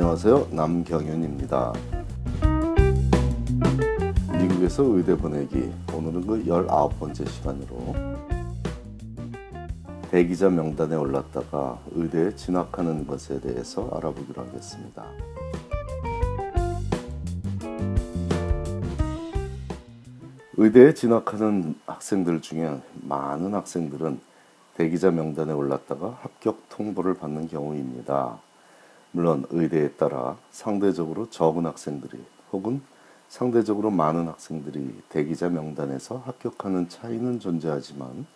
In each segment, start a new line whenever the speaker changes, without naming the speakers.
안녕하세요. 남경윤입니다. 미국에서 의대 보내기 오늘은 그 19번째 시간으로 대기자 명단에 올랐다가 의대에 진학하는 것에 대해서 알아보기로 하겠습니다. 의대에 진학하는 학생들 중에 많은 학생들은 대기자 명단에 올랐다가 합격 통보를 받는 경우입니다. 물론 의대에 따라 상대적으로 적은 학생들이 혹은 상대적으로 많은 학생들이 대기자 명단에서 합격하는 차이는 존재하지만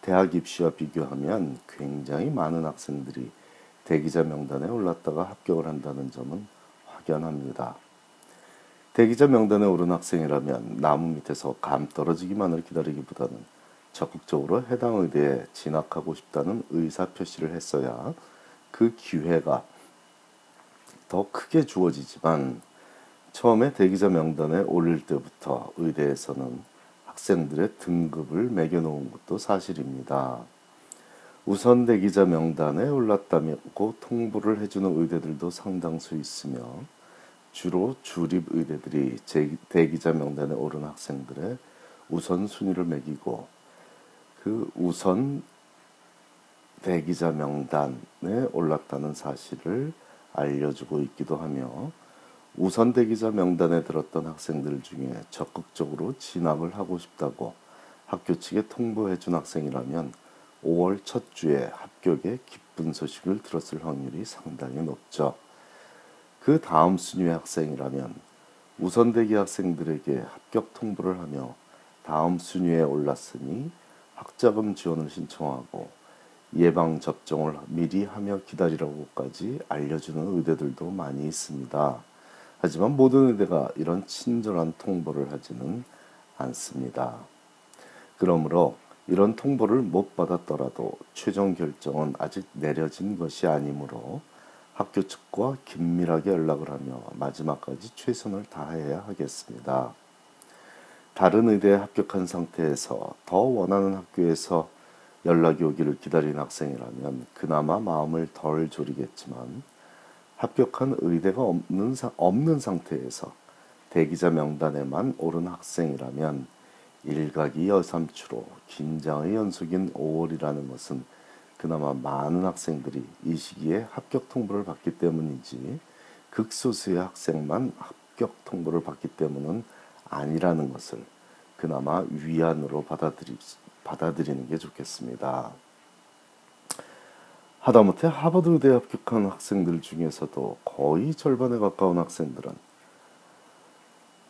대학 입시와 비교하면 굉장히 많은 학생들이 대기자 명단에 올랐다가 합격을 한다는 점은 확연합니다. 대기자 명단에 오른 학생이라면 나무 밑에서 감 떨어지기만을 기다리기보다는 적극적으로 해당 의대에 진학하고 싶다는 의사 표시를 했어야 그 기회가 더 크게 주어지지만 처음에 대기자 명단에 올릴 때부터 의대에서는 학생들의 등급을 매겨놓은 것도 사실입니다. 우선 대기자 명단에 올랐다고 통보를 해주는 의대들도 상당수 있으며 주로 주립 의대들이 대기자 명단에 오른 학생들의 우선 순위를 매기고 그 우선 대기자 명단에 올랐다는 사실을 알려주고 있기도 하며 우선 대기자 명단에 들었던 학생들 중에 적극적으로 진학을 하고 싶다고 학교 측에 통보해 준 학생이라면 5월 첫 주에 합격의 기쁜 소식을 들었을 확률이 상당히 높죠. 그 다음 순위의 학생이라면 우선 대기 학생들에게 합격 통보를 하며 다음 순위에 올랐으니 학자금 지원을 신청하고 예방 접종을 미리 하며 기다리라고까지 알려주는 의대들도 많이 있습니다. 하지만 모든 의대가 이런 친절한 통보를 하지는 않습니다. 그러므로 이런 통보를 못 받았더라도 최종 결정은 아직 내려진 것이 아니므로 학교 측과 긴밀하게 연락을 하며 마지막까지 최선을 다해야 하겠습니다. 다른 의대에 합격한 상태에서 더 원하는 학교에서 연락이 오기를 기다린 학생이라면 그나마 마음을 덜 졸이겠지만 합격한 의대가 없는, 사, 없는 상태에서 대기자 명단에만 오른 학생이라면 일각이 여삼추로 긴장의 연속인 5월이라는 것은 그나마 많은 학생들이 이 시기에 합격 통보를 받기 때문이지 극소수의 학생만 합격 통보를 받기 때문은 아니라는 것을 그나마 위안으로 받아들이, 받아들이는 게 좋겠습니다. 하다못해 하버드 의대 합격한 학생들 중에서도 거의 절반에 가까운 학생들은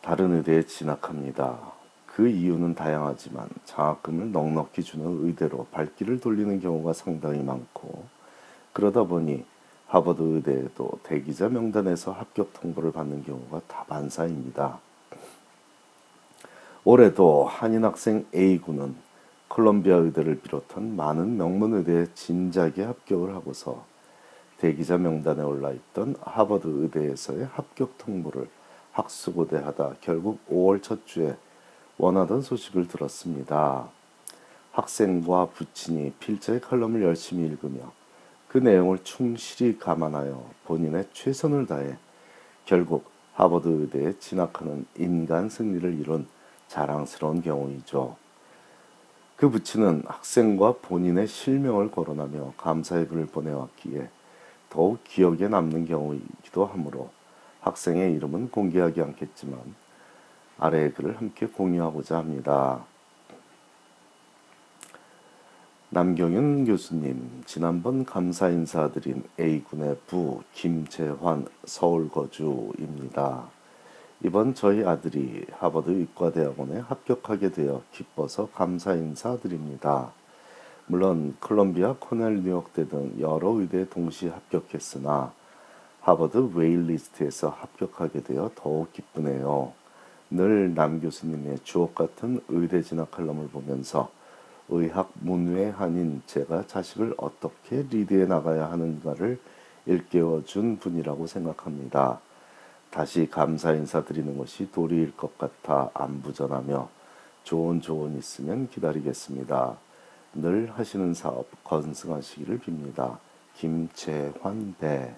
다른 의대에 진학합니다. 그 이유는 다양하지만 장학금을 넉넉히 주는 의대로 발길을 돌리는 경우가 상당히 많고 그러다 보니 하버드 의대에도 대기자 명단에서 합격 통보를 받는 경우가 다반사입니다. 올해도 한인 학생 A군은 콜롬비아 의대를 비롯한 많은 명문 의대에 진작에 합격을 하고서 대기자 명단에 올라 있던 하버드 의대에서의 합격 통보를 학수고대하다 결국 5월 첫 주에 원하던 소식을 들었습니다. 학생과 부친이 필자의 칼럼을 열심히 읽으며 그 내용을 충실히 감안하여 본인의 최선을 다해 결국 하버드 의대에 진학하는 인간 승리를 이룬 자랑스러운 경우이죠. 그 부친은 학생과 본인의 실명을 거론하며 감사의 글을 보내왔기에 더욱 기억에 남는 경우이기도 하므로 학생의 이름은 공개하지 않겠지만 아래의 글을 함께 공유하고자 합니다. 남경윤 교수님, 지난번 감사 인사드린 A군의 부 김재환 서울 거주입니다. 이번 저희 아들이 하버드 의과대학원에 합격하게 되어 기뻐서 감사 인사드립니다. 물론 콜롬비아, 코넬, 뉴욕대 등 여러 의대에 동시 합격했으나 하버드 웨일리스트에서 합격하게 되어 더욱 기쁘네요. 늘 남 교수님의 주옥 같은 의대 진학 칼럼을 보면서 의학 문외 한인 제가 자식을 어떻게 리드해 나가야 하는가를 일깨워 준 분이라고 생각합니다. 다시 감사 인사드리는 것이 도리일 것 같아 안부전하며 좋은 조언 있으면 기다리겠습니다. 늘 하시는 사업 건승하시기를 빕니다. 김재환배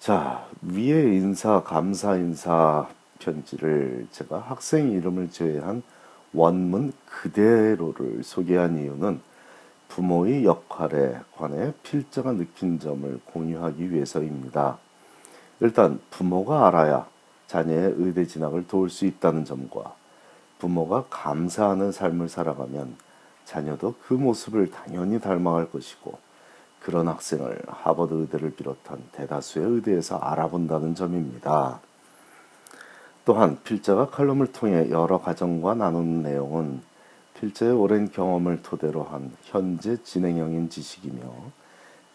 자, 위에 인사, 감사 인사 편지를 제가 학생 이름을 제외한 원문 그대로를 소개한 이유는 부모의 역할에 관해 필자가 느낀 점을 공유하기 위해서입니다. 일단 부모가 알아야 자녀의 의대 진학을 도울 수 있다는 점과 부모가 감사하는 삶을 살아가면 자녀도 그 모습을 당연히 닮아갈 것이고 그런 학생을 하버드 의대를 비롯한 대다수의 의대에서 알아본다는 점입니다. 또한 필자가 칼럼을 통해 여러 가정과 나누는 내용은 필자의 오랜 경험을 토대로 한 현재 진행형인 지식이며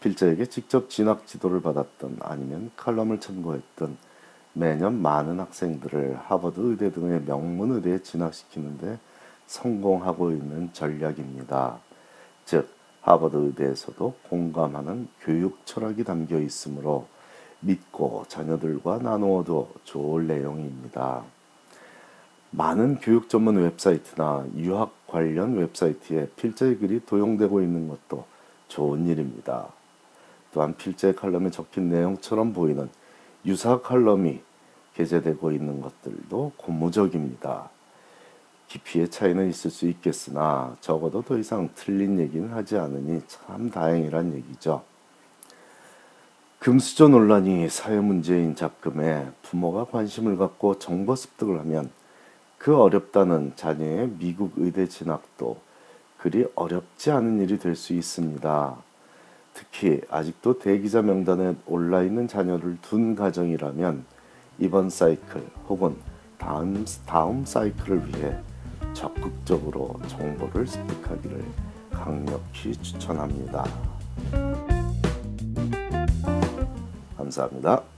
필자에게 직접 진학 지도를 받았던 아니면 칼럼을 참고했던 매년 많은 학생들을 하버드 의대 등의 명문 의대에 진학시키는데 성공하고 있는 전략입니다. 즉 하버드 의대에서도 공감하는 교육 철학이 담겨 있으므로 믿고 자녀들과 나누어도 좋을 내용입니다. 많은 교육 전문 웹사이트나 유학 관련 웹사이트에 필자의 글이 도용되고 있는 것도 좋은 일입니다. 또한 필자의 칼럼에 적힌 내용처럼 보이는 유사 칼럼이 게재되고 있는 것들도 고무적입니다. 깊이의 차이는 있을 수 있겠으나 적어도 더 이상 틀린 얘기는 하지 않으니 참 다행이란 얘기죠. 금수저 논란이 사회 문제인 작금에 부모가 관심을 갖고 정보 습득을 하면 그 어렵다는 자녀의 미국 의대 진학도 그리 어렵지 않은 일이 될 수 있습니다. 특히 아직도 대기자 명단에 올라 있는 자녀를 둔 가정이라면 이번 사이클 혹은 다음, 다음 사이클을 위해 적극적으로 정보를 습득하기를 강력히 추천합니다. 감사합니다.